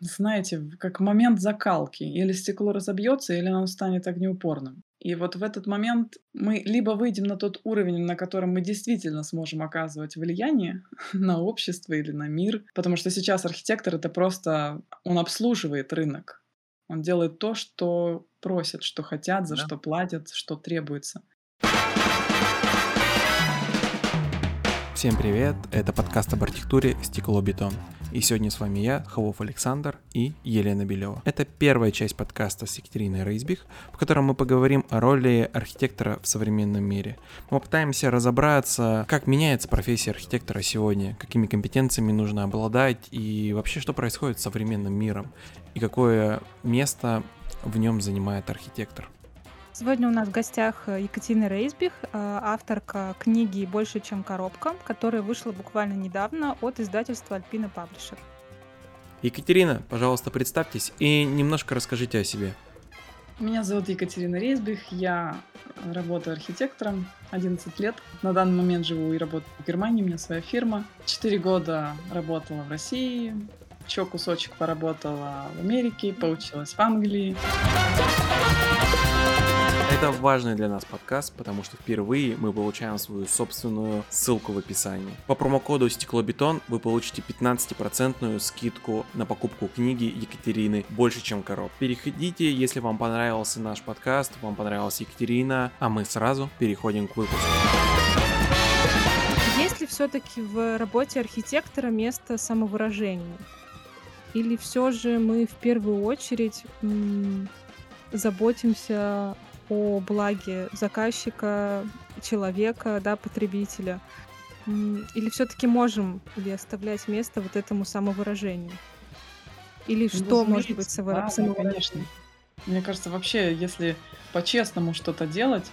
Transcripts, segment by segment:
знаете, как момент закалки. Или стекло разобьется, или оно станет огнеупорным. И вот в этот момент мы либо выйдем на тот уровень, на котором мы действительно сможем оказывать влияние на общество или на мир, потому что сейчас архитектор это просто он обслуживает рынок, он делает то, что просят, что хотят, за да. что платят, что требуется. Всем привет, это подкаст об архитектуре «Стекло-бетон». И сегодня с вами я, Хавов Александр и Елена Белева. Это первая часть подкаста с Екатериной Рейсбих, в котором мы поговорим о роли архитектора в современном мире. Мы попытаемся разобраться, как меняется профессия архитектора сегодня, какими компетенциями нужно обладать и вообще что происходит с современным миром и какое место в нем занимает архитектор. Сегодня у нас в гостях э, Екатерина Рейсбих, э, авторка книги «Больше, чем коробка», которая вышла буквально недавно от издательства «Альпина Паблишер». Екатерина, пожалуйста, представьтесь и немножко расскажите о себе. Меня зовут Екатерина Рейсбих, я работаю архитектором 11 лет. На данный момент живу и работаю в Германии, у меня своя фирма. Четыре года работала в России, еще кусочек поработала в Америке, поучилась в Англии. Это важный для нас подкаст, потому что впервые мы получаем свою собственную ссылку в описании. По промокоду Стеклобетон вы получите 15% скидку на покупку книги Екатерины «Больше, чем короб». Переходите, если вам понравился наш подкаст, вам понравилась Екатерина, а мы сразу переходим к выпуску. Есть ли все-таки в работе архитектора место самовыражения? Или все же мы в первую очередь заботимся о благе заказчика, человека, да, потребителя? Или все-таки можем ли оставлять место вот этому самовыражению? Или ну, что может быть да, самовыражением? конечно. Мне кажется, вообще, если по-честному что-то делать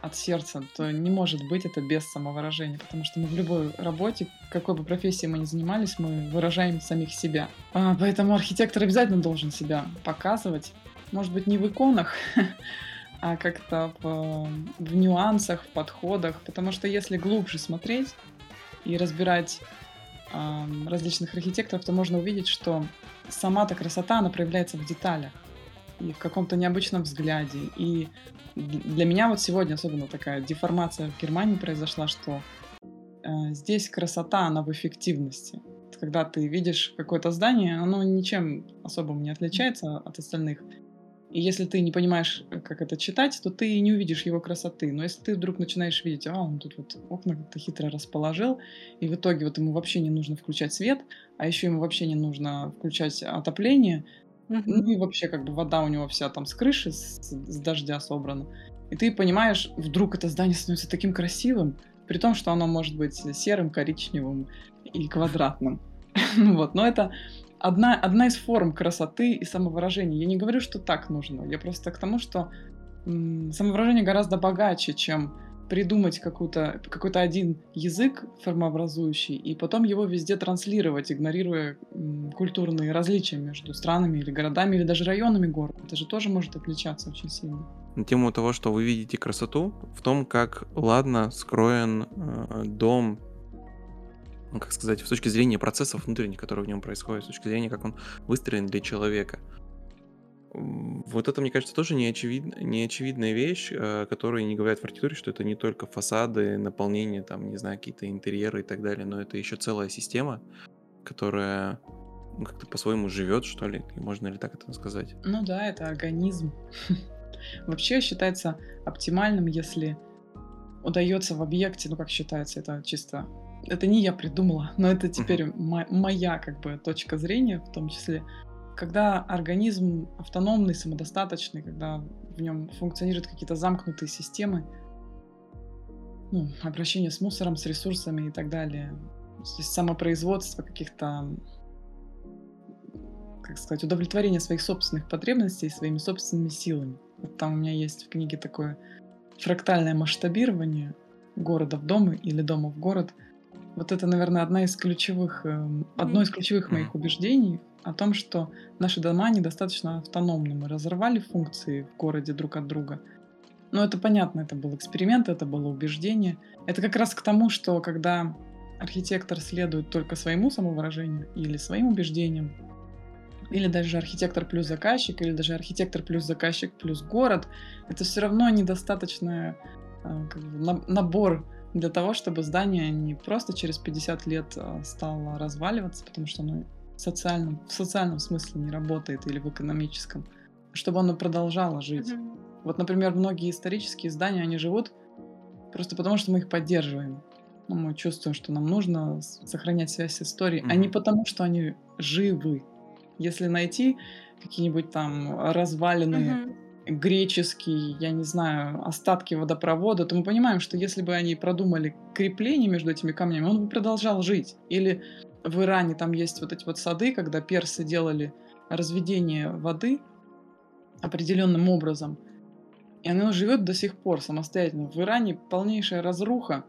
от сердца, то не может быть это без самовыражения, потому что мы в любой работе, какой бы профессии мы ни занимались, мы выражаем самих себя. А, поэтому архитектор обязательно должен себя показывать. Может быть, не в иконах, а как-то в, в нюансах, в подходах. Потому что если глубже смотреть и разбирать э, различных архитекторов, то можно увидеть, что сама-то красота, она проявляется в деталях и в каком-то необычном взгляде. И для меня вот сегодня особенно такая деформация в Германии произошла, что э, здесь красота, она в эффективности. Когда ты видишь какое-то здание, оно ничем особым не отличается от остальных. И если ты не понимаешь, э, как это читать, то ты не увидишь его красоты. Но если ты вдруг начинаешь видеть, а, он тут вот окна как-то хитро расположил, и в итоге вот ему вообще не нужно включать свет, а еще ему вообще не нужно включать отопление, mm-hmm. ну и вообще как бы вода у него вся там с крыши, с, с дождя собрана. И ты понимаешь, вдруг это здание становится таким красивым, при том, что оно может быть серым, коричневым и квадратным. Вот, но это одна, одна из форм красоты и самовыражения. Я не говорю, что так нужно. Я просто к тому, что самовыражение гораздо богаче, чем придумать какой-то какой-то один язык формообразующий и потом его везде транслировать, игнорируя культурные различия между странами или городами или даже районами города. Это же тоже может отличаться очень сильно. На тему того, что вы видите красоту в том, как ладно скроен э, дом, ну, как сказать, с точки зрения процессов внутренних, которые в нем происходят, с точки зрения, как он выстроен для человека. Вот это, мне кажется, тоже неочевид... неочевидная вещь, э, которая не говорят в архитектуре, что это не только фасады, наполнение, там, не знаю, какие-то интерьеры и так далее, но это еще целая система, которая ну, как-то по-своему живет, что ли, можно ли так это сказать? Ну да, это организм. Вообще считается оптимальным, если удается в объекте, ну как считается, это чисто это не я придумала, но это теперь мо- моя как бы точка зрения, в том числе, когда организм автономный, самодостаточный, когда в нем функционируют какие-то замкнутые системы, ну, обращение с мусором, с ресурсами и так далее, то есть самопроизводство каких-то, как сказать, удовлетворение своих собственных потребностей своими собственными силами. Вот там у меня есть в книге такое фрактальное масштабирование города в дом или дома в город – вот это, наверное, одна из ключевых, эм, одно из ключевых моих убеждений о том, что наши дома недостаточно автономны. Мы разорвали функции в городе друг от друга. Но это понятно, это был эксперимент, это было убеждение. Это как раз к тому, что когда архитектор следует только своему самовыражению или своим убеждениям, или даже архитектор плюс заказчик, или даже архитектор плюс заказчик плюс город, это все равно недостаточный э, как бы, набор для того, чтобы здание не просто через 50 лет э, стало разваливаться, потому что оно в социальном, в социальном смысле не работает или в экономическом, чтобы оно продолжало жить. Mm-hmm. Вот, например, многие исторические здания, они живут просто потому, что мы их поддерживаем. Ну, мы чувствуем, что нам нужно сохранять связь с историей, mm-hmm. а не потому, что они живы. Если найти какие-нибудь там развалины mm-hmm греческие, я не знаю, остатки водопровода, то мы понимаем, что если бы они продумали крепление между этими камнями, он бы продолжал жить. Или в Иране там есть вот эти вот сады, когда персы делали разведение воды определенным образом, и оно живет до сих пор самостоятельно. В Иране полнейшая разруха,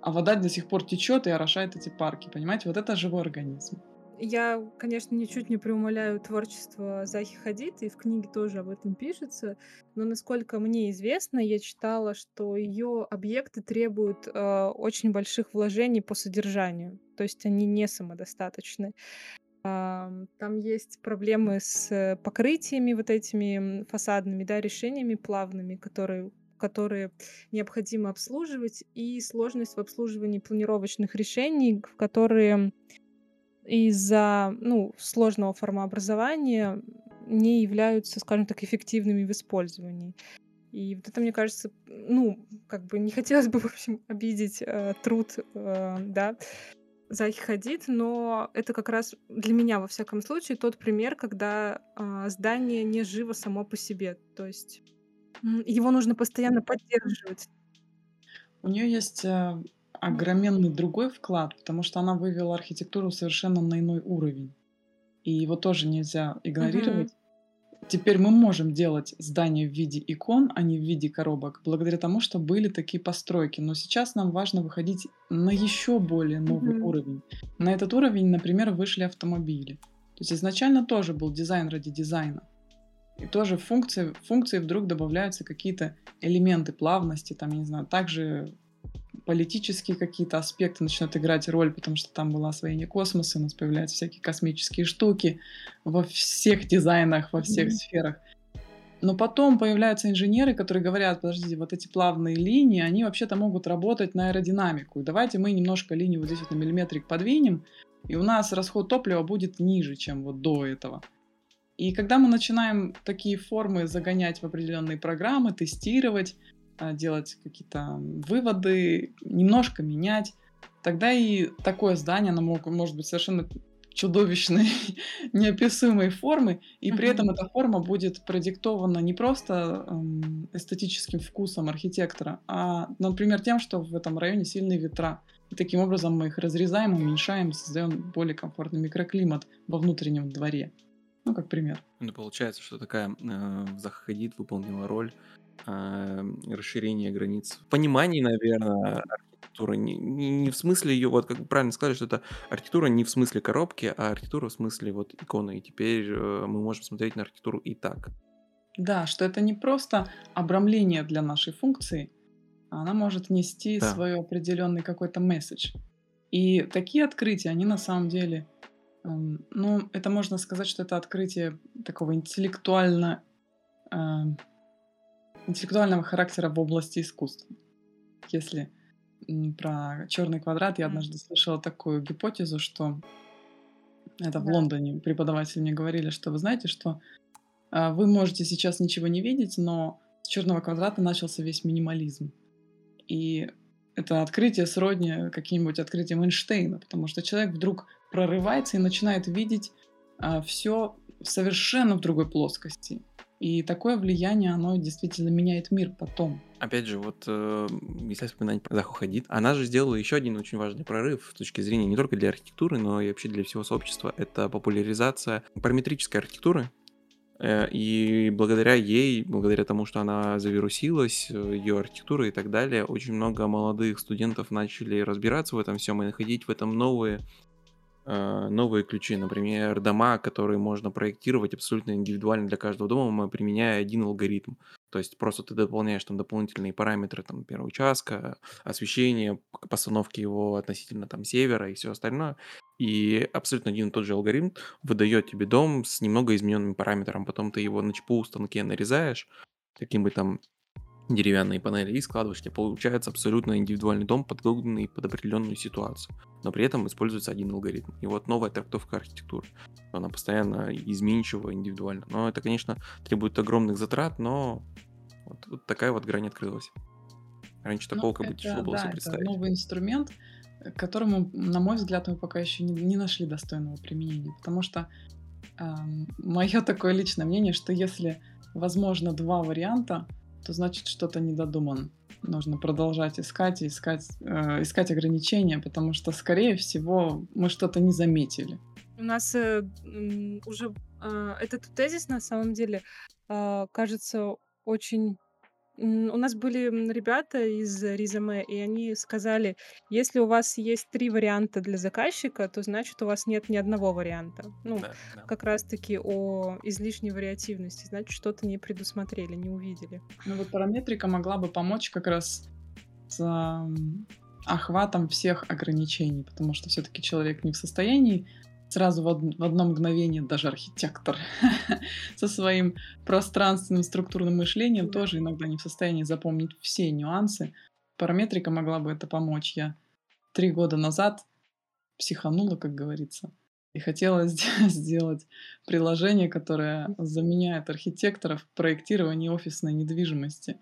а вода до сих пор течет и орошает эти парки. Понимаете, вот это живой организм. Я, конечно, ничуть не преумоляю творчество Захи Хадид, и в книге тоже об этом пишется, но насколько мне известно, я читала, что ее объекты требуют э, очень больших вложений по содержанию, то есть они не самодостаточны. Там есть проблемы с покрытиями вот этими фасадными, да, решениями плавными, которые которые необходимо обслуживать, и сложность в обслуживании планировочных решений, в которые из-за ну, сложного формообразования не являются, скажем так, эффективными в использовании. И вот это, мне кажется, ну, как бы не хотелось бы, в общем, обидеть э, труд, э, да, Захи Хадид, но это как раз для меня, во всяком случае, тот пример, когда э, здание не живо само по себе. То есть его нужно постоянно поддерживать. У нее есть э, огроменный другой вклад, потому что она вывела архитектуру совершенно на иной уровень. И его тоже нельзя игнорировать. Угу. Теперь мы можем делать здания в виде икон, а не в виде коробок, благодаря тому, что были такие постройки. Но сейчас нам важно выходить на еще более новый угу. уровень. На этот уровень, например, вышли автомобили. То есть изначально тоже был дизайн ради дизайна. И тоже функции, функции вдруг добавляются какие-то элементы плавности, там, я не знаю, также политические какие-то аспекты начинают играть роль, потому что там было освоение космоса, у нас появляются всякие космические штуки во всех дизайнах, во всех mm-hmm. сферах. Но потом появляются инженеры, которые говорят, подождите, вот эти плавные линии, они вообще-то могут работать на аэродинамику. Давайте мы немножко линию вот здесь вот на миллиметрик подвинем, и у нас расход топлива будет ниже, чем вот до этого. И когда мы начинаем такие формы загонять в определенные программы, тестировать, делать какие-то выводы, немножко менять, тогда и такое здание, оно мог, может быть совершенно чудовищной, неописуемой формы, и при этом эта форма будет продиктована не просто эстетическим вкусом архитектора, а, например, тем, что в этом районе сильные ветра. И таким образом мы их разрезаем, уменьшаем, создаем более комфортный микроклимат во внутреннем дворе. Ну, как пример. Ну, получается, что такая э, Захадид выполнила роль э, расширения границ. Понимание, наверное, архитектуры. Не, не, не в смысле ее, вот как правильно сказали, что это архитектура не в смысле коробки, а архитектура в смысле вот иконы. И теперь э, мы можем смотреть на архитектуру и так. Да, что это не просто обрамление для нашей функции, а она может нести да. свой определенный какой-то месседж. И такие открытия, они на самом деле, эм, ну, это можно сказать, что это открытие такого интеллектуально э, интеллектуального характера в области искусства. Если про черный квадрат я однажды слышала такую гипотезу, что это в Лондоне преподаватели мне говорили, что вы знаете, что а, вы можете сейчас ничего не видеть, но с черного квадрата начался весь минимализм. И это открытие сродни каким-нибудь открытием Эйнштейна, потому что человек вдруг прорывается и начинает видеть а, все совершенно в другой плоскости. И такое влияние, оно действительно меняет мир потом. Опять же, вот э, если вспоминать про Заху Хадид, она же сделала еще один очень важный прорыв с точки зрения не только для архитектуры, но и вообще для всего сообщества. Это популяризация параметрической архитектуры. Э, и благодаря ей, благодаря тому, что она завирусилась, э, ее архитектура и так далее, очень много молодых студентов начали разбираться в этом всем и находить в этом новые новые ключи, например, дома, которые можно проектировать абсолютно индивидуально для каждого дома, применяя один алгоритм. То есть просто ты дополняешь там дополнительные параметры, там, первого участка, освещение, постановки его относительно там севера и все остальное. И абсолютно один и тот же алгоритм выдает тебе дом с немного измененными параметрами. Потом ты его на ЧПУ станке нарезаешь, каким бы там деревянные панели и тебе получается абсолютно индивидуальный дом, подготовленный под определенную ситуацию. Но при этом используется один алгоритм. И вот новая трактовка архитектуры. Она постоянно изменчива, индивидуальна. Но это, конечно, требует огромных затрат, но вот, вот такая вот грань открылась. Раньше ну, такого как бы тяжело было да, себе представить. Это новый инструмент, которому, на мой взгляд, мы пока еще не, не нашли достойного применения. Потому что э, мое такое личное мнение, что если возможно два варианта, то значит что-то недодуман. Нужно продолжать искать и искать, э, искать ограничения, потому что, скорее всего, мы что-то не заметили. У нас э, уже э, этот тезис на самом деле э, кажется очень у нас были ребята из резюме, и они сказали, если у вас есть три варианта для заказчика, то значит у вас нет ни одного варианта. Ну, Да, да. как раз-таки о излишней вариативности, значит что-то не предусмотрели, не увидели. Ну вот параметрика могла бы помочь как раз с охватом всех ограничений, потому что все-таки человек не в состоянии сразу в, од- в одно мгновение даже архитектор со своим пространственным структурным мышлением тоже иногда не в состоянии запомнить все нюансы. Параметрика могла бы это помочь. Я три года назад психанула, как говорится, и хотела сделать приложение, которое заменяет архитекторов в проектировании офисной недвижимости.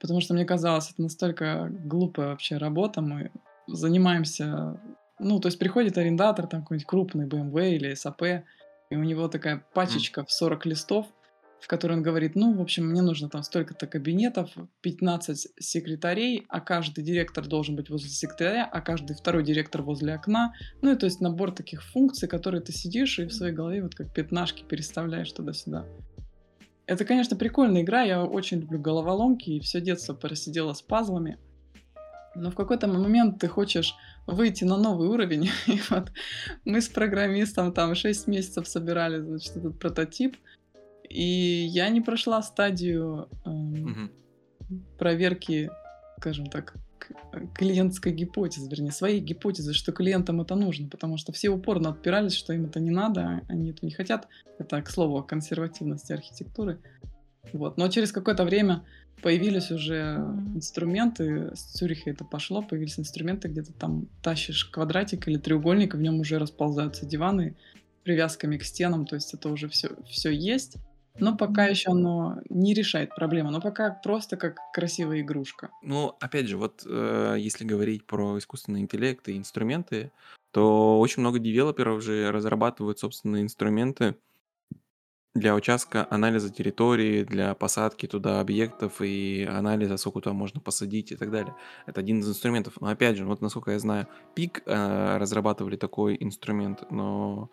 Потому что мне казалось, это настолько глупая вообще работа. Мы занимаемся ну, то есть приходит арендатор, там какой-нибудь крупный BMW или SAP, и у него такая пачечка в 40 листов, в которой он говорит, ну, в общем, мне нужно там столько-то кабинетов, 15 секретарей, а каждый директор должен быть возле секретаря, а каждый второй директор возле окна. Ну, и то есть набор таких функций, которые ты сидишь и в своей голове вот как пятнашки переставляешь туда-сюда. Это, конечно, прикольная игра, я очень люблю головоломки, и все детство просидела с пазлами. Но в какой-то момент ты хочешь выйти на новый уровень. И вот мы с программистом там 6 месяцев собирали, значит, этот прототип. И я не прошла стадию э, угу. проверки, скажем так, клиентской гипотезы, вернее, своей гипотезы, что клиентам это нужно, потому что все упорно отпирались, что им это не надо, они это не хотят. Это, к слову, о консервативности архитектуры. Вот. Но через какое-то время появились уже инструменты, с Цюриха это пошло, появились инструменты, где ты там тащишь квадратик или треугольник, и в нем уже расползаются диваны привязками к стенам, то есть это уже все, все есть. Но пока еще оно не решает проблему, но пока просто как красивая игрушка. Ну, опять же, вот э, если говорить про искусственный интеллект и инструменты, то очень много девелоперов уже разрабатывают собственные инструменты, для участка анализа территории, для посадки туда объектов и анализа, сколько туда можно посадить и так далее. Это один из инструментов. Но опять же, вот насколько я знаю, ПИК э, разрабатывали такой инструмент, но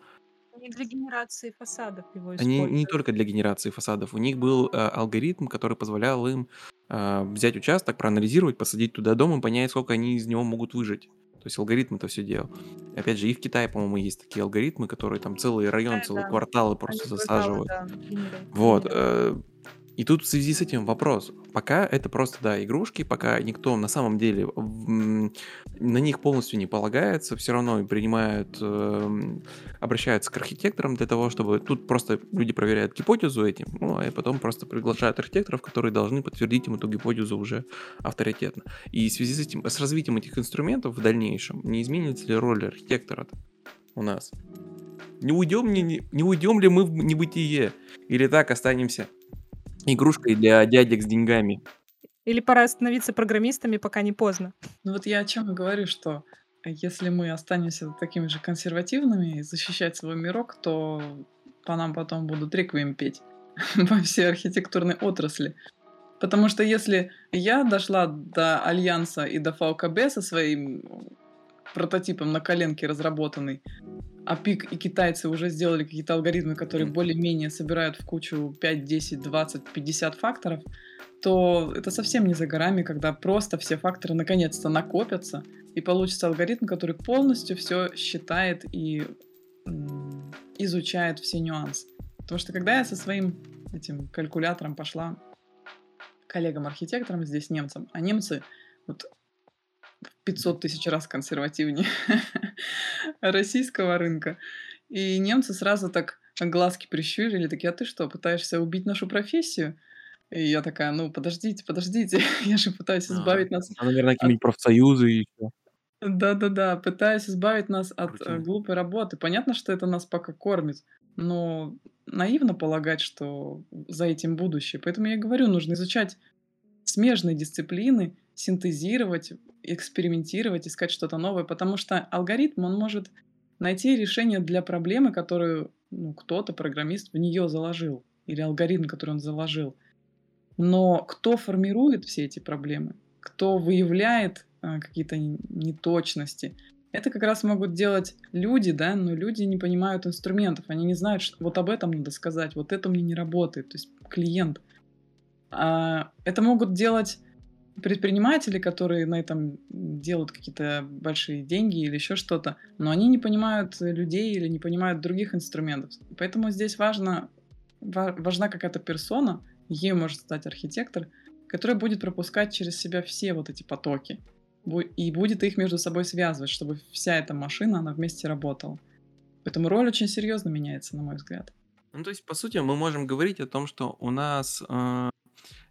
Не для генерации фасадов его они не только для генерации фасадов. У них был э, алгоритм, который позволял им э, взять участок, проанализировать, посадить туда дом и понять, сколько они из него могут выжить. То есть алгоритм это все делал. Опять же, и в Китае, по-моему, есть такие алгоритмы, которые там целые районы, целые да. кварталы просто засаживают. Да. Вот. И тут в связи с этим вопрос. Пока это просто, да, игрушки, пока никто на самом деле на них полностью не полагается, все равно принимают, э, обращаются к архитекторам для того, чтобы тут просто люди проверяют гипотезу этим, ну, а потом просто приглашают архитекторов, которые должны подтвердить им эту гипотезу уже авторитетно. И в связи с этим, с развитием этих инструментов в дальнейшем, не изменится ли роль архитектора у нас? Не уйдем, не, не уйдем ли мы в небытие? Или так останемся Игрушкой для дядек с деньгами. Или пора остановиться программистами, пока не поздно. Ну вот я о чем и говорю, что если мы останемся такими же консервативными и защищать свой мирок, то по нам потом будут реквием петь во всей архитектурной отрасли. Потому что если я дошла до Альянса и до ФАУКБ со своим прототипом на коленке разработанный, а ПИК и китайцы уже сделали какие-то алгоритмы, которые более-менее собирают в кучу 5, 10, 20, 50 факторов, то это совсем не за горами, когда просто все факторы наконец-то накопятся, и получится алгоритм, который полностью все считает и изучает все нюансы. Потому что когда я со своим этим калькулятором пошла коллегам-архитекторам, здесь немцам, а немцы вот 500 тысяч раз консервативнее российского рынка. И немцы сразу так глазки прищурили, такие, а ты что, пытаешься убить нашу профессию? И я такая, ну, подождите, подождите, я же пытаюсь А, избавить нас а, наверное, от... какие-нибудь профсоюзы еще. Да-да-да, пытаюсь избавить нас от э, Крутины. глупой работы. Понятно, что это нас пока кормит, но наивно полагать, что за этим будущее. Поэтому я говорю, нужно изучать смежные дисциплины, синтезировать, экспериментировать, искать что-то новое, потому что алгоритм, он может найти решение для проблемы, которую ну, кто-то, программист, в нее заложил, или алгоритм, который он заложил. Но кто формирует все эти проблемы, кто выявляет а, какие-то неточности, это как раз могут делать люди, да, но люди не понимают инструментов, они не знают, что вот об этом надо сказать, вот это мне не работает, то есть клиент. А, это могут делать предприниматели, которые на этом делают какие-то большие деньги или еще что-то, но они не понимают людей или не понимают других инструментов. Поэтому здесь важно, ва- важна какая-то персона, ею может стать архитектор, который будет пропускать через себя все вот эти потоки и будет их между собой связывать, чтобы вся эта машина, она вместе работала. Поэтому роль очень серьезно меняется, на мой взгляд. Ну, то есть, по сути, мы можем говорить о том, что у нас э,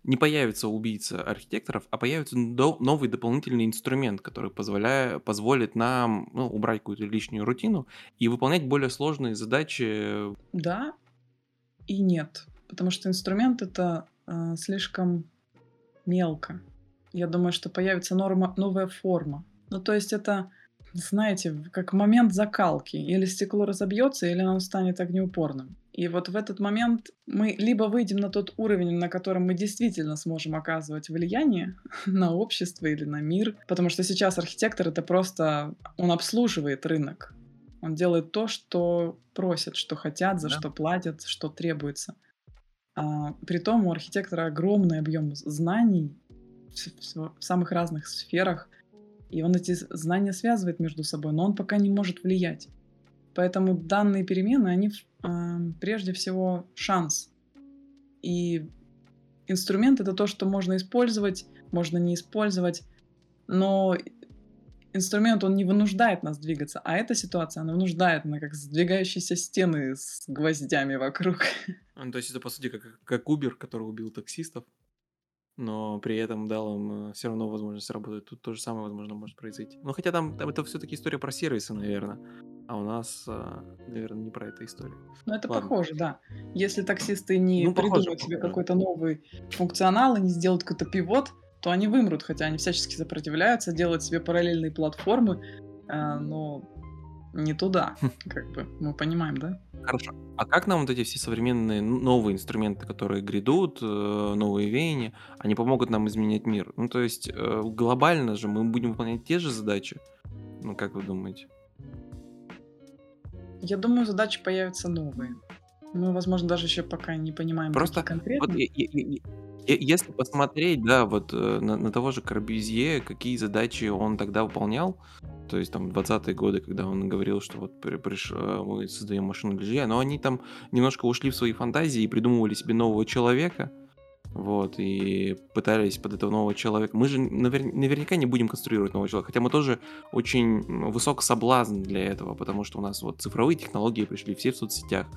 не появится убийца архитекторов, а появится до- новый дополнительный инструмент, который позволяя, позволит нам ну, убрать какую-то лишнюю рутину и выполнять более сложные задачи. Да и нет, потому что инструмент это э, слишком мелко. Я думаю, что появится норма, новая форма. Ну, то есть это, знаете, как момент закалки. Или стекло разобьется, или оно станет огнеупорным. И вот в этот момент мы либо выйдем на тот уровень, на котором мы действительно сможем оказывать влияние на общество или на мир, потому что сейчас архитектор это просто, он обслуживает рынок, он делает то, что просят, что хотят, за Да. что платят, что требуется. А, притом у архитектора огромный объем знаний в, в- самых разных сферах, и он эти знания связывает между собой, но он пока не может влиять. Поэтому данные перемены, они прежде всего шанс. И инструмент это то, что можно использовать, можно не использовать, но инструмент, он не вынуждает нас двигаться, а эта ситуация, она вынуждает, она как сдвигающиеся стены с гвоздями вокруг. Ну, то есть это, по сути, как, как Uber, который убил таксистов, но при этом дал им все равно возможность работать. Тут то же самое, возможно, может произойти. Ну, хотя там, там это все-таки история про сервисы, наверное. А у нас, наверное, не про эту историю. Ну, это Ладно. похоже, да. Если таксисты не Ну, похоже, придумают себе какой-то новый функционал и не сделают какой-то пивот, то они вымрут, хотя они всячески сопротивляются, делают себе параллельные платформы, э, но не туда, как бы, мы понимаем, да? Хорошо. А как нам вот эти все современные новые инструменты, которые грядут, э, новые веяния, они помогут нам изменять мир? Ну, то есть э, глобально же мы будем выполнять те же задачи? Ну, как вы думаете? Я думаю, задачи появятся новые. Мы, возможно, даже еще пока не понимаем, Просто Вот конкретно. е- если посмотреть, да, вот э, на, на того же Корбюзье, какие задачи он тогда выполнял, то есть там 20-е годы, когда он говорил, что вот при- приш- э, мы создаем машину для жилья, но они там немножко ушли в свои фантазии и придумывали себе нового человека, вот, и пытались под этого нового человека. Мы же навер- наверняка не будем конструировать нового человека, хотя мы тоже очень высок соблазн для этого, потому что у нас вот цифровые технологии пришли, все в соцсетях.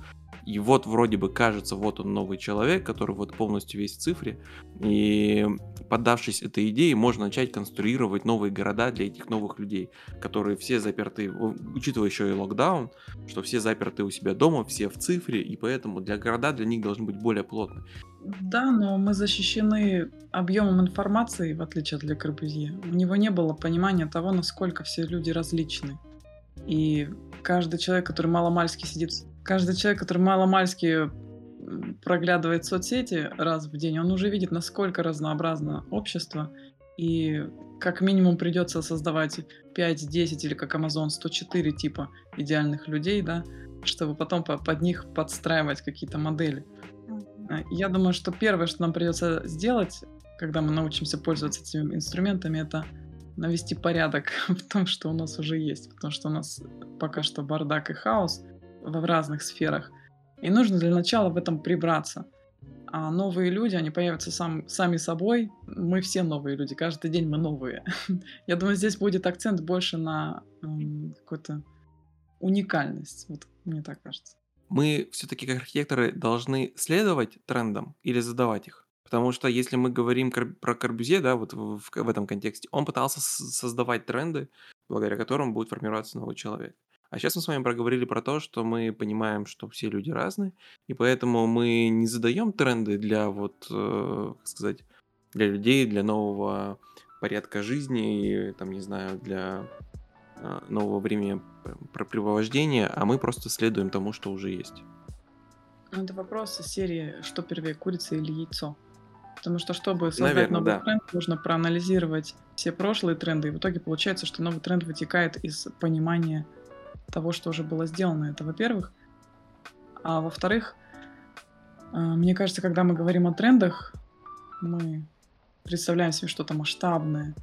И вот вроде бы кажется, вот он новый человек, который вот полностью весь в цифре. И поддавшись этой идее, можно начать конструировать новые города для этих новых людей, которые все заперты, учитывая еще и локдаун, что все заперты у себя дома, все в цифре, и поэтому для города для них должны быть более плотны. Да, но мы защищены объемом информации, в отличие от Ле Корбюзье. У него не было понимания того, насколько все люди различны. И каждый человек, который маломальски сидит, каждый человек, который маломальски проглядывает соцсети раз в день, он уже видит, насколько разнообразно общество. И как минимум придется создавать 5, 10 или как Amazon 104 типа идеальных людей, да, чтобы потом по- под них подстраивать какие-то модели. А, Я думаю, что первое, что нам придется сделать, когда мы научимся пользоваться этими инструментами, это навести порядок в том, что у нас уже есть. Потому что у нас пока что бардак и хаос в разных сферах. И нужно для начала в этом прибраться. А новые люди, они появятся сам, сами собой. Мы все новые люди, каждый день мы новые. Я думаю, здесь будет акцент больше на эм, какую-то уникальность. Вот мне так кажется. Мы все-таки как архитекторы должны следовать трендам или задавать их? Потому что если мы говорим про Корбюзье, да, вот в, в этом контексте, он пытался создавать тренды, благодаря которым будет формироваться новый человек. А сейчас мы с вами проговорили про то, что мы понимаем, что все люди разные, и поэтому мы не задаем тренды для вот, э, как сказать, для людей, для нового порядка жизни, и, там, не знаю, для нового времени препровождения, а мы просто следуем тому, что уже есть. Ну, это вопрос из серии «Что первее, курица или яйцо?» Потому что, чтобы создать Наверное, новый да. тренд, нужно проанализировать все прошлые тренды, и в итоге получается, что новый тренд вытекает из понимания того, что уже было сделано. Это во-первых. А во-вторых, э, мне кажется, когда мы говорим о трендах, мы представляем себе что-то масштабное,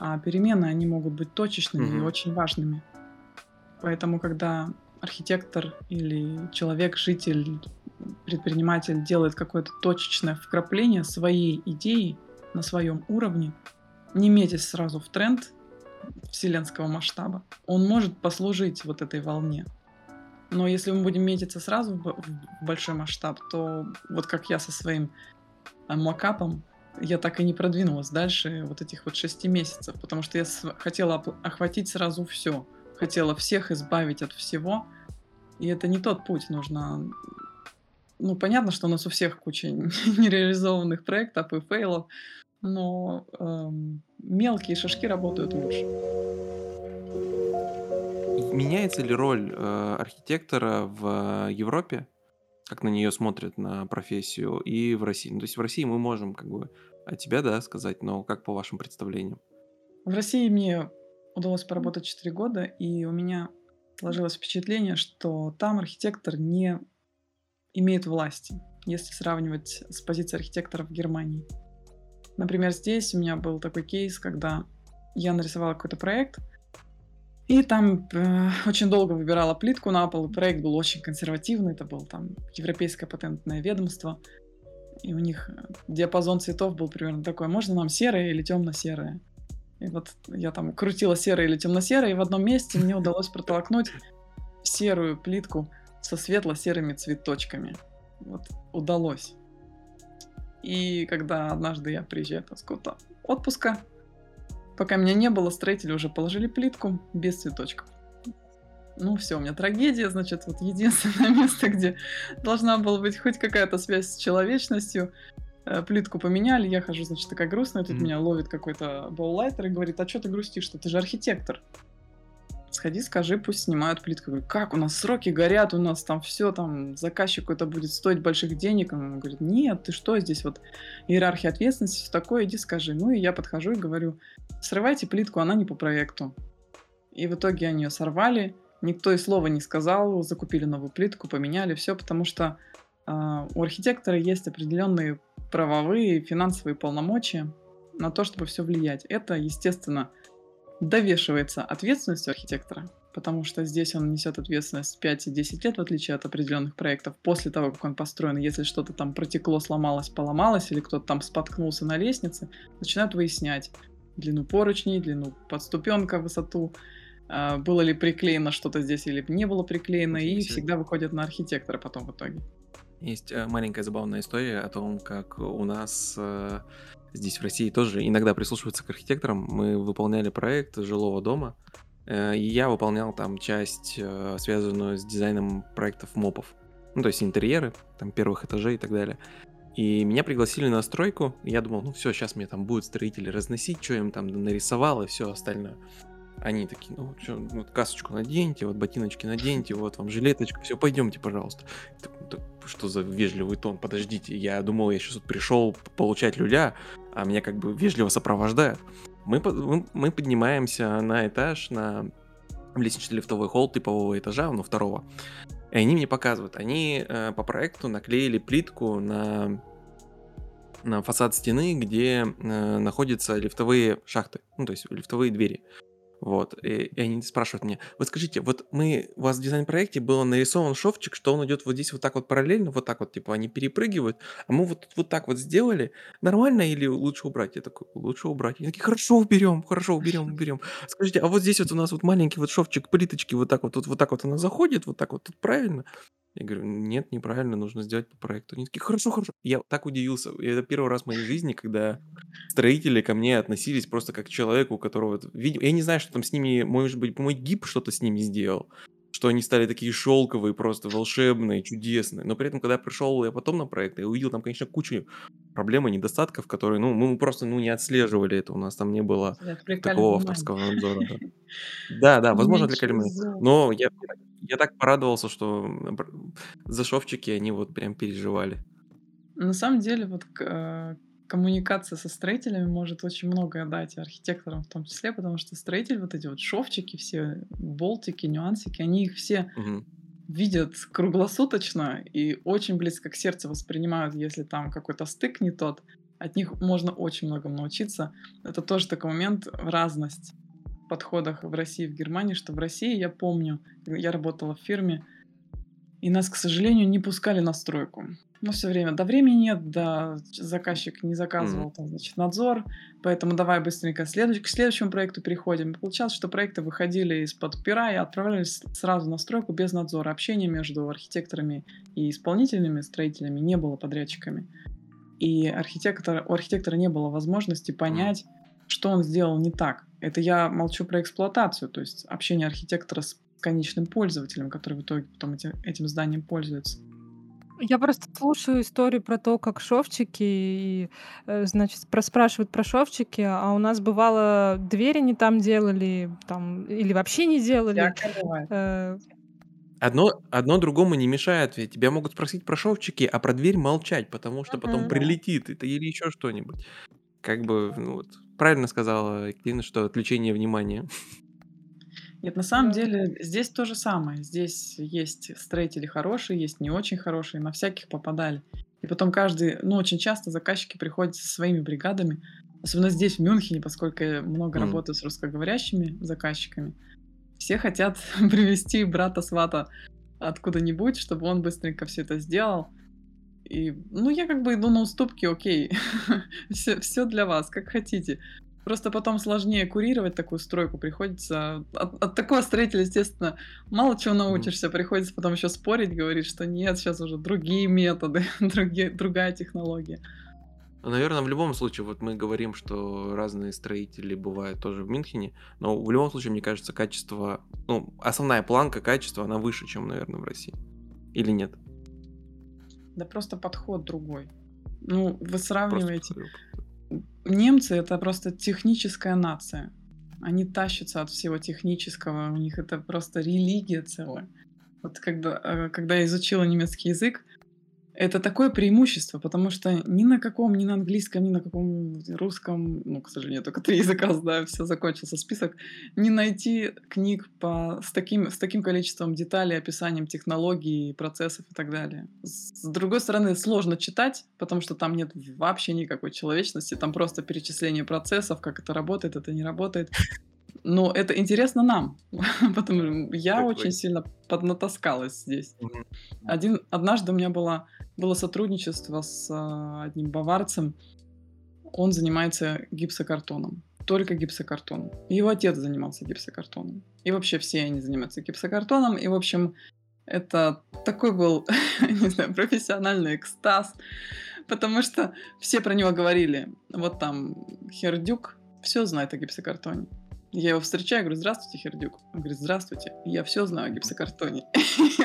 а перемены, они могут быть точечными mm-hmm. и очень важными. Поэтому, когда архитектор или человек, житель, предприниматель делает какое-то точечное вкрапление своей идеи на своем уровне, не метясь сразу в тренд, вселенского масштаба, он может послужить вот этой волне. Но если мы будем метиться сразу в, большой масштаб, то вот как я со своим э, макапом, я так и не продвинулась дальше вот этих вот шести месяцев, потому что я хотела охватить сразу все, хотела всех избавить от всего, и это не тот путь, нужно... Ну, понятно, что у нас у всех куча нереализованных проектов и фейлов, но эм, мелкие шажки работают лучше. Меняется ли роль э, архитектора в Европе, как на нее смотрят на профессию, и в России? Ну, то есть в России мы можем как бы от тебя, да, сказать, но как по вашим представлениям? В России мне удалось поработать 4 года, и у меня сложилось впечатление, что там архитектор не имеет власти, если сравнивать с позицией архитектора в Германии. Например, здесь у меня был такой кейс, когда я нарисовала какой-то проект, и там э, очень долго выбирала плитку на пол, проект был очень консервативный, это был там Европейское патентное ведомство, и у них диапазон цветов был примерно такой, можно нам серое или темно-серое? И вот я там крутила серое или темно-серое, и в одном месте мне удалось протолкнуть серую плитку со светло-серыми цветочками. Вот удалось. И когда однажды я приезжаю с какого-то отпуска, пока меня не было, строители уже положили плитку без цветочков. Ну все, у меня трагедия, значит, вот единственное место, где должна была быть хоть какая-то связь с человечностью. Э, плитку поменяли, я хожу, значит, такая грустная, тут mm-hmm. меня ловит какой-то боулайтер и говорит, а что ты грустишь-то, ты же архитектор сходи, скажи, пусть снимают плитку. Я говорю, как, у нас сроки горят, у нас там все, там, заказчику это будет стоить больших денег. Он говорит, нет, ты что, здесь вот иерархия ответственности, все такое, иди скажи. Ну, и я подхожу и говорю, срывайте плитку, она не по проекту. И в итоге они ее сорвали, никто и слова не сказал, закупили новую плитку, поменяли все, потому что э, у архитектора есть определенные правовые и финансовые полномочия на то, чтобы все влиять. Это, естественно, довешивается ответственностью архитектора, потому что здесь он несет ответственность 5 и 10 лет, в отличие от определенных проектов, после того, как он построен. Если что-то там протекло, сломалось, поломалось, или кто-то там споткнулся на лестнице, начинают выяснять длину поручней, длину подступенка, высоту, было ли приклеено что-то здесь или не было приклеено, и всегда выходят на архитектора потом в итоге. Есть э, маленькая забавная история о том, как у нас э, здесь в России тоже иногда прислушиваются к архитекторам. Мы выполняли проект жилого дома, э, и я выполнял там часть, связанную с дизайном проектов мопов. Ну, то есть интерьеры, там первых этажей и так далее. И меня пригласили на стройку, я думал, ну все, сейчас мне там будут строители разносить, что им там нарисовал и все остальное. Они такие, ну, что, вот касочку наденьте, вот ботиночки наденьте, вот вам жилеточка, все, пойдемте, пожалуйста. Что за вежливый тон? Подождите, я думал, я сейчас вот пришел получать люля, а меня как бы вежливо сопровождают. Мы, мы, мы поднимаемся на этаж, на лестничный лифтовой холл типового этажа, ну, второго. И они мне показывают, они э, по проекту наклеили плитку на, на фасад стены, где э, находятся лифтовые шахты, ну, то есть лифтовые двери. Вот. И, и они спрашивают меня, вот скажите, вот мы, у вас в дизайн-проекте было нарисован шовчик, что он идет вот здесь вот так вот параллельно, вот так вот, типа, они перепрыгивают, а мы вот, вот так вот сделали, нормально или лучше убрать? Я такой, лучше убрать. Они такие, хорошо, уберем, хорошо, уберем, уберем. Скажите, а вот здесь вот у нас вот маленький вот шовчик, плиточки, вот так вот, вот, вот так вот она заходит, вот так вот, тут правильно? Я говорю, нет, неправильно, нужно сделать по проекту. Они такие, хорошо, хорошо. Я так удивился. Это первый раз в моей жизни, когда строители ко мне относились просто как к человеку, у которого... видимо, я не знаю, что там с ними, может быть, мой гиб что-то с ними сделал, что они стали такие шелковые, просто волшебные, чудесные. Но при этом, когда я пришел я потом на проект, я увидел там, конечно, кучу проблем и недостатков, которые, ну, мы просто, ну, не отслеживали это. У нас там не было такого авторского надзора. Да, да, да, возможно, отвлекали меня. Но я, я так порадовался, что м, бр- за шовчики они вот прям переживали. На самом деле, вот э, коммуникация со строителями может очень многое дать, и архитекторам в том числе, потому что строитель, вот эти вот шовчики, все болтики, нюансики, они их все Мгм. видят круглосуточно и очень близко к сердцу воспринимают, если там какой-то стык не тот. От них можно очень многому научиться. Это тоже такой момент в разность в подходах в России и в Германии, что в России, я помню, я работала в фирме, и нас, к сожалению, не пускали на стройку. Ну, все время, да времени нет, да заказчик не заказывал, там, значит, надзор, поэтому давай быстренько следующ- к следующему проекту переходим. И получалось, что проекты выходили из-под пера и отправлялись сразу на стройку без надзора. Общения между архитекторами и исполнительными строителями не было подрядчиками. И архитектор, у архитектора не было возможности понять, что он сделал не так. Это я молчу про эксплуатацию, то есть общение архитектора с конечным пользователем, который в итоге потом эти- этим зданием пользуется. Я просто слушаю историю про то, как шовчики, и, э, значит, проспрашивают про шовчики, а у нас бывало двери не там делали, там, или вообще не делали. Э, Одно, одно другому не мешает, ведь тебя могут спросить про шовчики, а про дверь молчать, потому что потом прилетит это или еще что-нибудь. Как бы, ну вот, правильно сказала Екатерина, что отвлечение внимания. Нет, на самом Да. деле здесь то же самое. Здесь есть строители хорошие, есть не очень хорошие, на всяких попадали. И потом каждый, ну, очень часто заказчики приходят со своими бригадами, особенно здесь, в Мюнхене, поскольку я много Мгм. работаю с русскоговорящими заказчиками. Все хотят привести брата-свата откуда-нибудь, чтобы он быстренько все это сделал. И, ну, я как бы иду на уступки, окей, все, все для вас, как хотите. Просто потом сложнее курировать такую стройку, приходится... От, от такого строителя, естественно, мало чего научишься, приходится потом еще спорить, говорить, что нет, сейчас уже другие методы, другие, другая технология. Наверное, в любом случае, вот мы говорим, что разные строители бывают тоже в Мюнхене, но в любом случае, мне кажется, качество, ну, основная планка качества, она выше, чем, наверное, в России. Или нет? Да просто подход другой. Ну, вы Просто сравниваете... повторю. Немцы — это просто техническая нация. Они тащатся от всего технического, у них это просто религия целая. Вот когда, э, когда я изучила немецкий язык, это такое преимущество, потому что ни на каком, ни на английском, ни на каком русском, ну, к сожалению, только три языка знаю, все, закончился список, не найти книг по, с, таким, с таким количеством деталей, описанием технологий, процессов и так далее. С другой стороны, сложно читать, потому что там нет вообще никакой человечности, там просто перечисление процессов, как это работает, это не работает. Но это интересно нам, потому что я очень вы- сильно поднатаскалась здесь. Один, однажды у меня было, было сотрудничество с а, одним баварцем. Он занимается гипсокартоном. Только гипсокартоном. Его отец занимался гипсокартоном. И вообще все они занимаются гипсокартоном. И, в общем, это такой был, не знаю, профессиональный экстаз. Потому что все про него говорили. Вот там Хердюк все знает о гипсокартоне. Я его встречаю, говорю, здравствуйте, Хердюк. Он говорит, здравствуйте, я все знаю о гипсокартоне.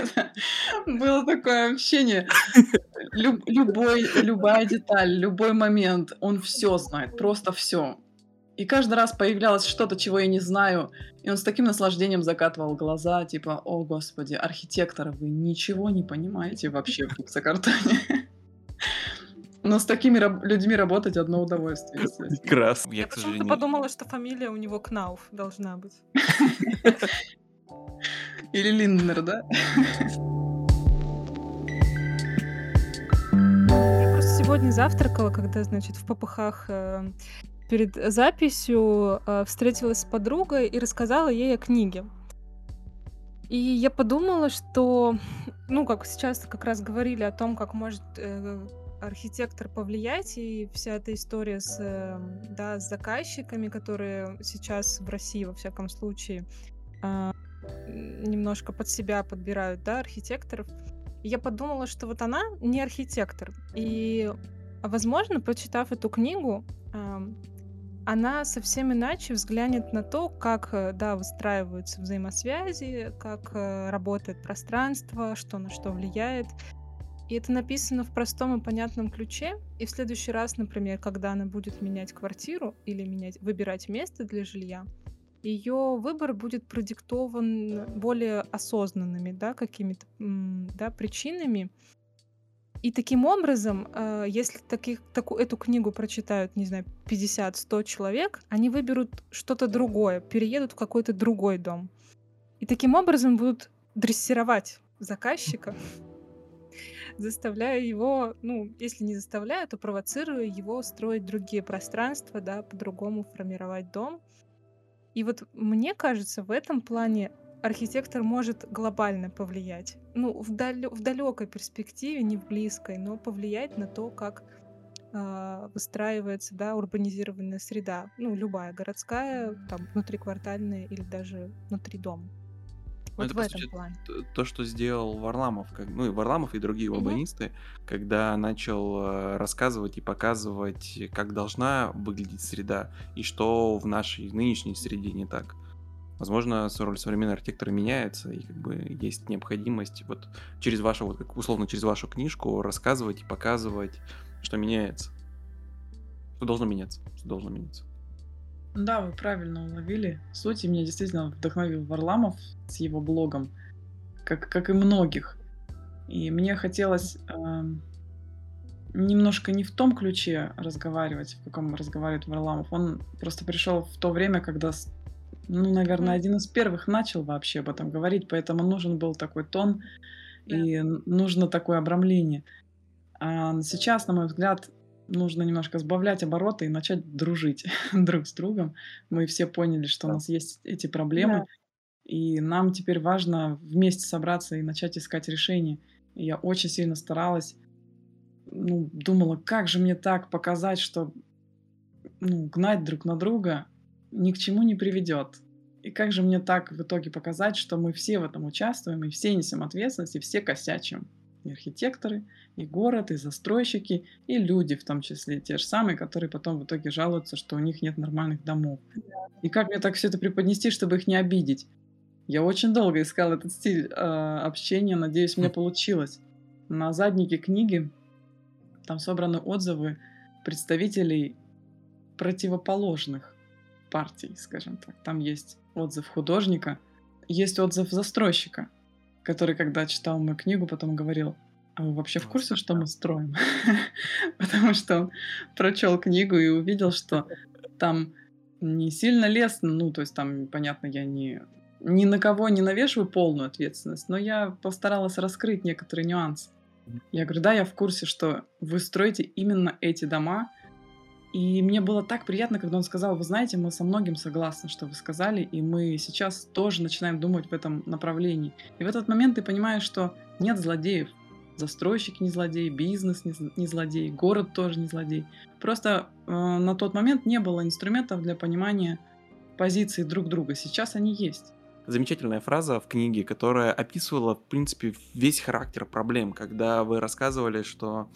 Было такое общение. Люб- любой, любая деталь, любой момент, он все знает, просто все. И каждый раз появлялось что-то, чего я не знаю, и он с таким наслаждением закатывал глаза, типа, о господи, архитектора, вы ничего не понимаете вообще в гипсокартоне. Но с такими раб- людьми работать одно удовольствие. Прекрасно. Я, Я почему-то подумала, что фамилия у него Кнауф должна быть. Или Линднер, да? Я просто сегодня завтракала, когда, значит, в попыхах э, перед записью э, встретилась с подругой и рассказала ей о книге. И я подумала, что, ну, как сейчас как раз говорили о том, как может э, архитектор повлиять, и вся эта история с, э, да, с заказчиками, которые сейчас в России, во всяком случае, э, немножко под себя подбирают, да, архитекторов. Я подумала, что вот она не архитектор. И, возможно, прочитав эту книгу, э, она совсем иначе взглянет на то, как, э, да, выстраиваются взаимосвязи, как э, работает пространство, что на что влияет. И это написано в простом и понятном ключе. И в следующий раз, например, когда она будет менять квартиру или менять, выбирать место для жилья, ее выбор будет продиктован более осознанными, да, какими-то, да, причинами, и таким образом, э, если таких, таку, эту книгу прочитают, не знаю, 50-100 человек, они выберут что-то другое, переедут в какой-то другой дом. И таким образом будут дрессировать заказчика, заставляя его, ну, если не заставляя, то провоцируя его строить другие пространства, да, по-другому формировать дом. И вот мне кажется, в этом плане архитектор может глобально повлиять. Ну, в, дал- в далекой перспективе, не в близкой, но повлиять на то, как э, выстраивается да, урбанизированная среда. Ну, любая, городская, там, внутриквартальная или даже внутри дома. Ну, вот это, в этом сути, плане. То, что сделал Варламов, как, ну и Варламов и другие урбанисты, угу. когда начал э, рассказывать и показывать, как должна выглядеть среда и что в нашей нынешней среде не так. Возможно, роль современного архитектора меняется, и как бы есть необходимость вот через вашу, вот условно через вашу книжку рассказывать и показывать, что меняется. Что должно меняться, что должно меняться. Да, вы правильно уловили. Суть, и меня действительно вдохновил Варламов с его блогом, как, как и многих. И мне хотелось э, немножко не в том ключе разговаривать, в каком разговаривает Варламов. Он просто пришел в то время, когда ну, наверное, один из первых начал вообще об этом говорить, поэтому нужен был такой тон Да. и нужно такое обрамление. А сейчас, на мой взгляд, нужно немножко сбавлять обороты и начать дружить друг с другом. Мы все поняли, что у нас есть эти проблемы, Да. и нам теперь важно вместе собраться и начать искать решения. И я очень сильно старалась, ну, думала, как же мне так показать, что ну, гнать друг на друга ни к чему не приведет. И как же мне так в итоге показать, что мы все в этом участвуем, и все несем ответственность, и все косячим. И архитекторы, и город, и застройщики, и люди в том числе, те же самые, которые потом в итоге жалуются, что у них нет нормальных домов. И как мне так все это преподнести, чтобы их не обидеть? Я очень долго искал этот стиль э, общения, надеюсь, мне получилось. На заднике книги там собраны отзывы представителей противоположных партий, скажем так. Там есть отзыв художника, есть отзыв застройщика, который, когда читал мою книгу, потом говорил, а вы вообще в курсе, что мы строим? Потому что он прочел книгу и увидел, что там не сильно лестно, ну, то есть там, понятно, я не ни на кого не навешиваю полную ответственность, но я постаралась раскрыть некоторые нюансы. Я говорю, да, я в курсе, что вы строите именно эти дома, и мне было так приятно, когда он сказал, вы знаете, мы со многим согласны, что вы сказали, и мы сейчас тоже начинаем думать в этом направлении. И в этот момент ты понимаешь, что нет злодеев. Застройщик не злодей, бизнес не злодей, город тоже не злодей. Просто э, на тот момент не было инструментов для понимания позиции друг друга. Сейчас они есть замечательная фраза в книге, которая описывала, в принципе, весь характер проблем, когда вы рассказывали, что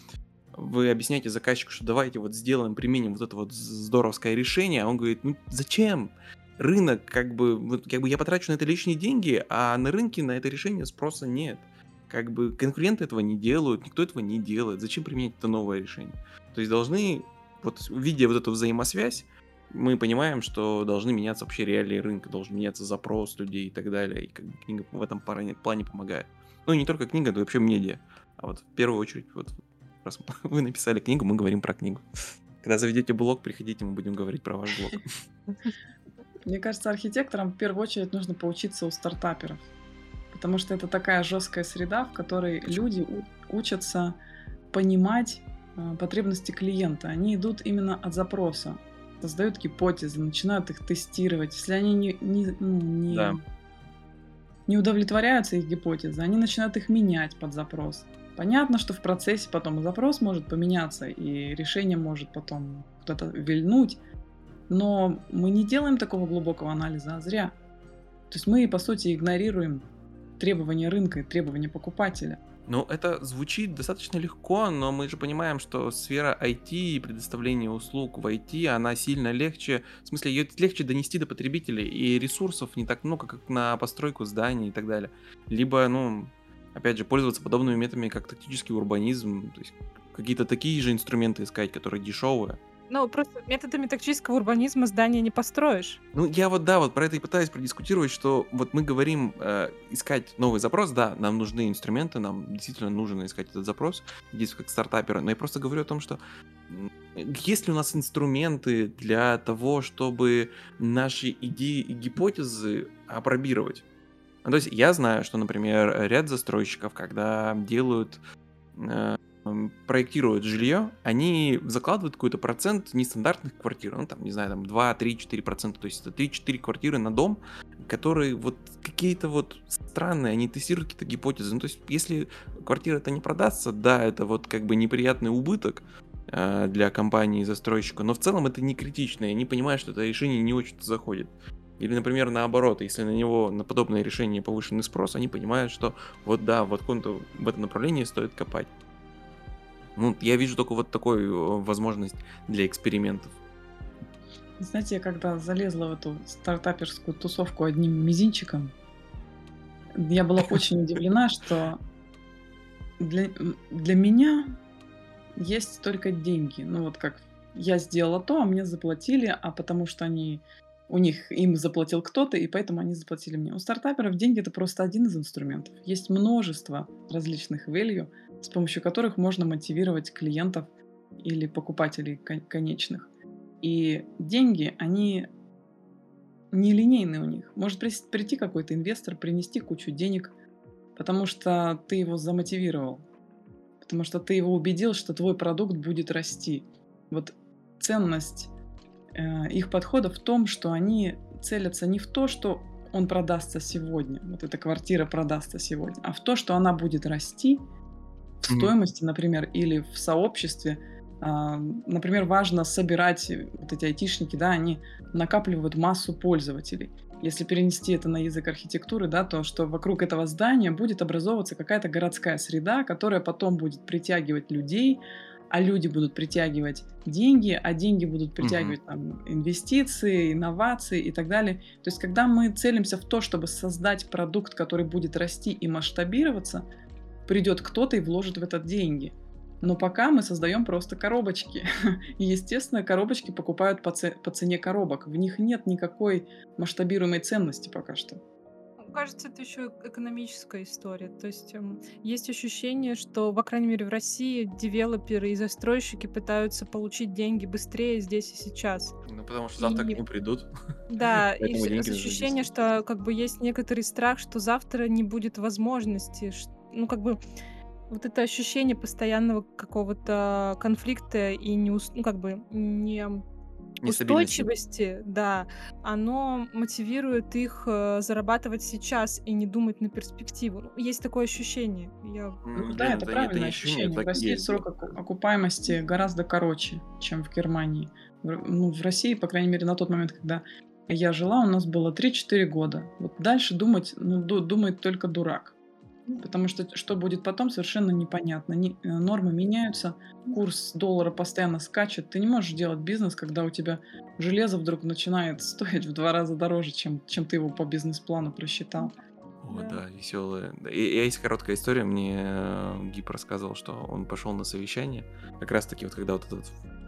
вы объясняете заказчику, что давайте вот сделаем, применим вот это вот здоровское решение, а он говорит, ну зачем? Рынок, как бы, вот, как бы я потрачу на это лишние деньги, а на рынке на это решение спроса нет. Как бы конкуренты этого не делают, никто этого не делает. Зачем применять это новое решение? То есть должны, вот видя вот эту взаимосвязь, мы понимаем, что должны меняться вообще реалии рынка, должен меняться запрос людей и так далее. И как бы книга в этом плане помогает. Ну, не только книга, но вообще медиа. А вот в первую очередь вот вы написали книгу, мы говорим про книгу. Когда заведете блог, приходите, мы будем говорить про ваш блог. Мне кажется, архитекторам в первую очередь нужно поучиться у стартаперов. Потому что это такая жесткая среда, в которой люди учатся понимать э, потребности клиента. Они идут именно от запроса. создают гипотезы, начинают их тестировать. Если они не, не, ну, не, Да. не удовлетворяются их гипотезы, они начинают их менять под запрос. Понятно, что в процессе потом запрос может поменяться, и решение может потом куда-то вильнуть, но мы не делаем такого глубокого анализа, а зря. То есть мы, по сути, игнорируем требования рынка и требования покупателя. Ну, это звучит достаточно легко, но мы же понимаем, что сфера IT и предоставление услуг в IT, она сильно легче, в смысле, ее легче донести до потребителей, и ресурсов не так много, как на постройку зданий и так далее. Либо, ну, опять же, пользоваться подобными методами, как тактический урбанизм, то есть какие-то такие же инструменты искать, которые дешевые. Ну, просто методами тактического урбанизма здания не построишь. Ну, я вот, да, вот про это и пытаюсь продискутировать, что вот мы говорим э, искать новый запрос, да, нам нужны инструменты, нам действительно нужно искать этот запрос, здесь как стартапера, но я просто говорю о том, что есть ли у нас инструменты для того, чтобы наши идеи и гипотезы опробировать? Ну, то есть я знаю, что, например, ряд застройщиков, когда делают э, проектируют жилье, они закладывают какой-то процент нестандартных квартир, ну там, не знаю, там 2, 3, 4 процента, то есть это 3-4 квартиры на дом, которые вот какие-то вот странные, они тестируют какие-то гипотезы. Ну, то есть, если квартира это не продастся, да, это вот как бы неприятный убыток э, для компании застройщика, но в целом это не критично, и они понимают, что это решение не очень заходит. Или, например, наоборот, если на него, на подобное решение повышенный спрос, они понимают, что вот да, вот каком-то в этом направлении стоит копать. Ну, я вижу только вот такую э, возможность для экспериментов. Знаете, я когда залезла в эту стартаперскую тусовку одним мизинчиком, я была очень удивлена, что для, для меня есть только деньги. Ну вот как я сделала то, а мне заплатили, а потому что они у них им заплатил кто-то, и поэтому они заплатили мне. У стартаперов деньги это просто один из инструментов. Есть множество различных value, с помощью которых можно мотивировать клиентов или покупателей кон- конечных. И деньги, они нелинейные у них. Может прийти какой-то инвестор, принести кучу денег, потому что ты его замотивировал, потому что ты его убедил, что твой продукт будет расти. Вот ценность их подхода в том, что они целятся не в то, что он продастся сегодня, вот эта квартира продастся сегодня, а в то, что она будет расти в стоимости, например, или в сообществе. А, Например, важно собирать, э, вот эти айтишники, да, они накапливают массу пользователей. Если перенести это на язык архитектуры, да, то что вокруг этого здания будет образовываться какая-то городская среда, которая потом будет притягивать людей, а люди будут притягивать деньги, а деньги будут притягивать там, инвестиции, инновации и так далее. То есть, когда мы целимся в то, чтобы создать продукт, который будет расти и масштабироваться, придет кто-то и вложит в это деньги. Но пока мы создаем просто коробочки. И, естественно, коробочки покупают по, це- по цене коробок. В них нет никакой масштабируемой ценности пока что. Кажется, это еще экономическая история. То есть эм, есть ощущение, что, по крайней мере, в России девелоперы и застройщики пытаются получить деньги быстрее здесь и сейчас. Ну, потому что завтра И- к ним придут. Да, и ощущение, что как бы есть некоторый страх, что завтра не будет возможности. Ну, как бы вот это ощущение постоянного какого-то конфликта и не, ну, как бы не. Устойчивости, да, оно мотивирует их э, зарабатывать сейчас и не думать на перспективу. Ну, Есть такое ощущение. Я... Ну, да, это не правильное ощущение, ощущение. В России есть. срок оку- окупаемости гораздо короче, чем в Германии. В, ну, в России, по крайней мере, на тот момент, когда я жила, у нас было 3-4 года. Вот дальше думать, ну, ду- думает только дурак. Потому что что будет потом, совершенно непонятно. Не- э, нормы меняются, курс доллара постоянно скачет. Ты не можешь делать бизнес, когда у тебя железо вдруг начинает стоить в два раза дороже, чем, чем ты его по бизнес-плану просчитал. О, Да. да, веселая. И, и есть короткая история. Мне э, Гип рассказывал, что он пошел на совещание. Как раз таки, вот когда вот это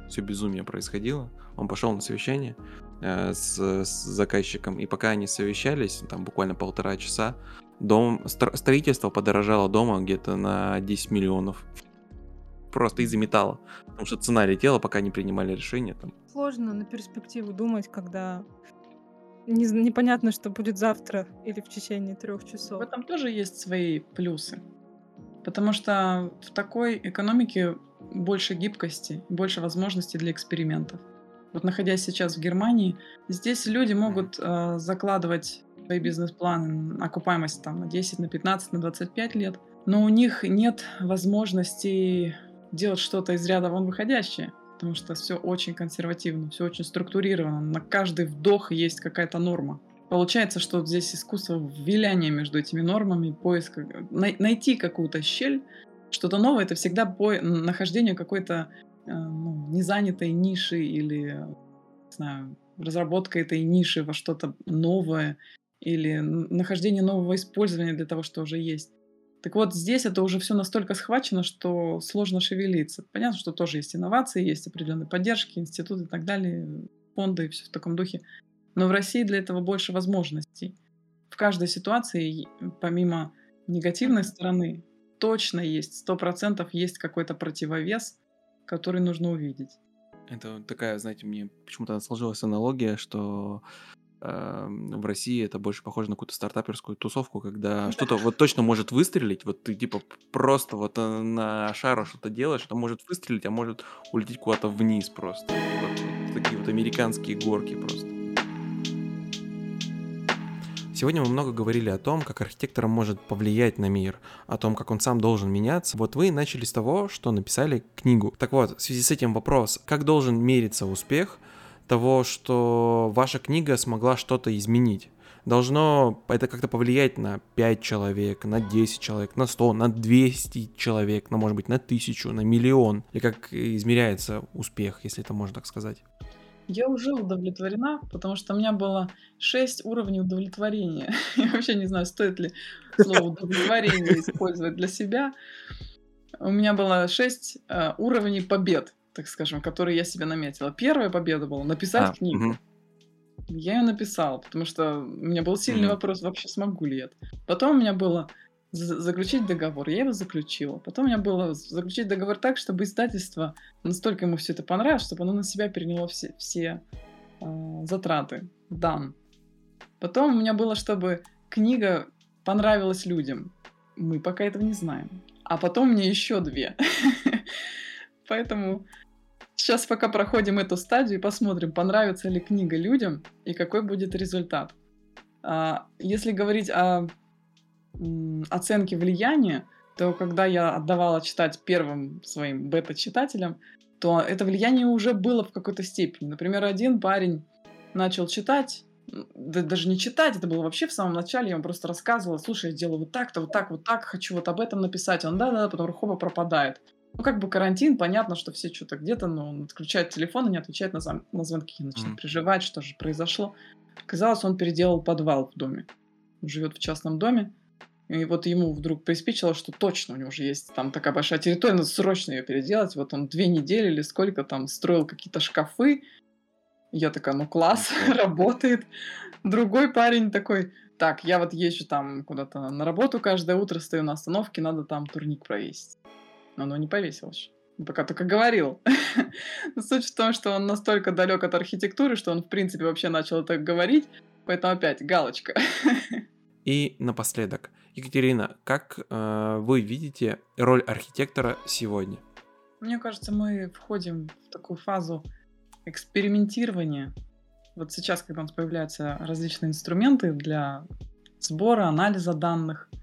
все безумие происходило, он пошел на совещание э, с, с заказчиком. И пока они совещались, там буквально полтора часа, дом, стро- строительство подорожало дома где-то на 10 миллионов. Просто из-за металла. Потому что цена летела, пока не принимали решение. Там. Сложно на перспективу думать, когда не непонятно, что будет завтра или в течение трех В часов. этом тоже есть свои плюсы. Потому что в такой экономике больше гибкости, больше возможностей для экспериментов. Вот находясь сейчас в Германии, здесь люди могут э, закладывать свои бизнес-планы, окупаемость там на 10, на 15, на 25 лет, но у них нет возможности делать что-то из ряда вон выходящее, потому что все очень консервативно, все очень структурировано, на каждый вдох есть какая-то норма. Получается, что здесь искусство виляния между этими нормами, поиск, найти какую-то щель, что-то новое, это всегда по нахождение какой-то э, ну, незанятой ниши или, не знаю, разработка этой ниши во что-то новое или нахождение нового использования для того, что уже есть. Так вот, здесь это уже все настолько схвачено, что сложно шевелиться. Понятно, что тоже есть инновации, есть определенные поддержки, институты и так далее, фонды и все в таком духе. Но в России для этого больше возможностей. В каждой ситуации, помимо негативной стороны, точно есть, сто процентов есть какой-то противовес, который нужно увидеть. Это такая, знаете, мне почему-то сложилась аналогия, что в России это больше похоже на какую-то стартаперскую тусовку, когда что-то вот точно может выстрелить, вот ты типа просто вот э, на шару что-то делаешь, это может выстрелить, а может улететь куда-то вниз просто. Вот, вот такие вот американские горки просто. Сегодня мы много говорили о том, как архитектор может повлиять на мир, о том, как он сам должен меняться. Вот вы начали с того, что написали книгу. Так вот, в связи с этим вопрос, как должен мериться успех – того, что ваша книга смогла что-то изменить. Должно это как-то повлиять на 5 человек, на 10 человек, на 100, на 200 человек, на, может быть, на тысячу, на миллион. И как измеряется успех, если это можно так сказать? Я уже удовлетворена, потому что у меня было 6 уровней удовлетворения. Я вообще не знаю, стоит ли слово удовлетворение использовать для себя. У меня было 6 э, уровней побед так скажем, которые я себе наметила. Первая победа была написать а, книгу. Угу. Я ее написала, потому что у меня был сильный угу. вопрос, вообще смогу ли я это. Потом у меня было заключить договор. Я его заключила. Потом у меня было заключить договор так, чтобы издательство настолько ему все это понравилось, чтобы оно на себя переняло все, все э, затраты. Дан. Потом у меня было, чтобы книга понравилась людям. Мы пока этого не знаем. А потом мне еще две. Поэтому Сейчас пока проходим эту стадию и посмотрим, понравится ли книга людям и какой будет результат. А, если говорить о оценке влияния, то когда я отдавала читать первым своим бета-читателям, то это влияние уже было в какой-то степени. Например, один парень начал читать, да, даже не читать, это было вообще в самом начале, я ему просто рассказывала, слушай, я делаю вот так-то, вот так, вот так, хочу вот об этом написать. Он, да-да, потом хоба пропадает. Ну, как бы карантин, понятно, что все что-то где-то, но он отключает телефон и не отвечает на, зам- на звонки, начинает mm. переживать, что же произошло. Казалось, он переделал подвал в доме. Он живет в частном доме, и вот ему вдруг приспичило, что точно у него уже есть там такая большая территория, надо срочно ее переделать. Вот он две недели или сколько там строил какие-то шкафы. Я такая, ну класс, работает. Другой парень такой, так, я вот езжу там куда-то на работу каждое утро, стою на остановке, надо там турник провесить но оно не повесилось. Пока только говорил. Суть в том, что он настолько далек от архитектуры, что он, в принципе, вообще начал это говорить. Поэтому опять галочка. И напоследок, Екатерина, как э, вы видите роль архитектора сегодня? Мне кажется, мы входим в такую фазу экспериментирования. Вот сейчас, когда у нас появляются различные инструменты для сбора, анализа данных –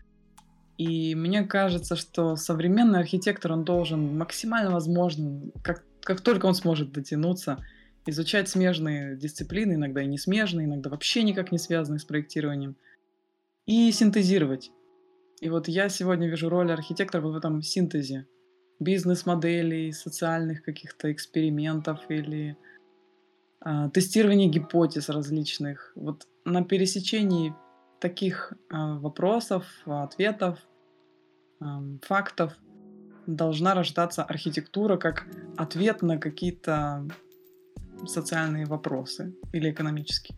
и мне кажется, что современный архитектор, он должен максимально возможно, как, как только он сможет дотянуться, изучать смежные дисциплины, иногда и не смежные, иногда вообще никак не связанные с проектированием, и синтезировать. И вот я сегодня вижу роль архитектора вот в этом синтезе бизнес-моделей, социальных каких-то экспериментов или э, тестирования гипотез различных. Вот на пересечении таких э, вопросов, ответов фактов должна рождаться архитектура как ответ на какие-то социальные вопросы или экономические.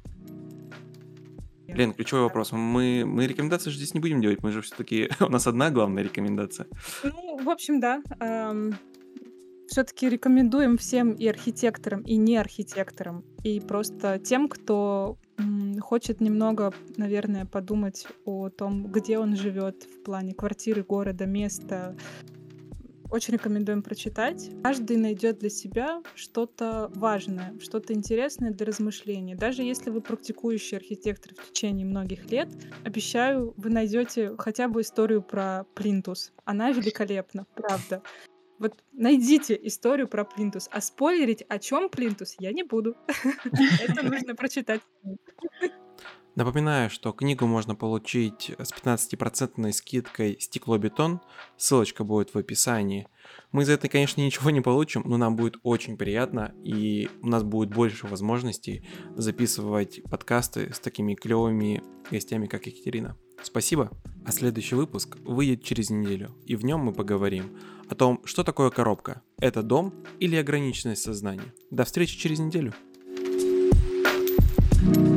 Лен, ключевой вопрос. Мы, мы рекомендации же здесь не будем делать, мы же все-таки... У нас одна главная рекомендация. Ну, в общем, да. Эм, все-таки рекомендуем всем и архитекторам, и не архитекторам, и просто тем, кто хочет немного, наверное, подумать о том, где он живет в плане квартиры, города, места, очень рекомендуем прочитать. Каждый найдет для себя что-то важное, что-то интересное для размышления. Даже если вы практикующий архитектор в течение многих лет, обещаю, вы найдете хотя бы историю про плинтус. Она великолепна, правда. Вот найдите историю про плинтус, а спойлерить, о чем плинтус, я не буду. Это нужно прочитать. Напоминаю, что книгу можно получить с 15% скидкой «Стекло-бетон». Ссылочка будет в описании. Мы за это, конечно, ничего не получим, но нам будет очень приятно, и у нас будет больше возможностей записывать подкасты с такими клевыми гостями, как Екатерина. Спасибо. А следующий выпуск выйдет через неделю, и в нем мы поговорим о том, что такое коробка. Это дом или ограниченность сознания. До встречи через неделю. thank you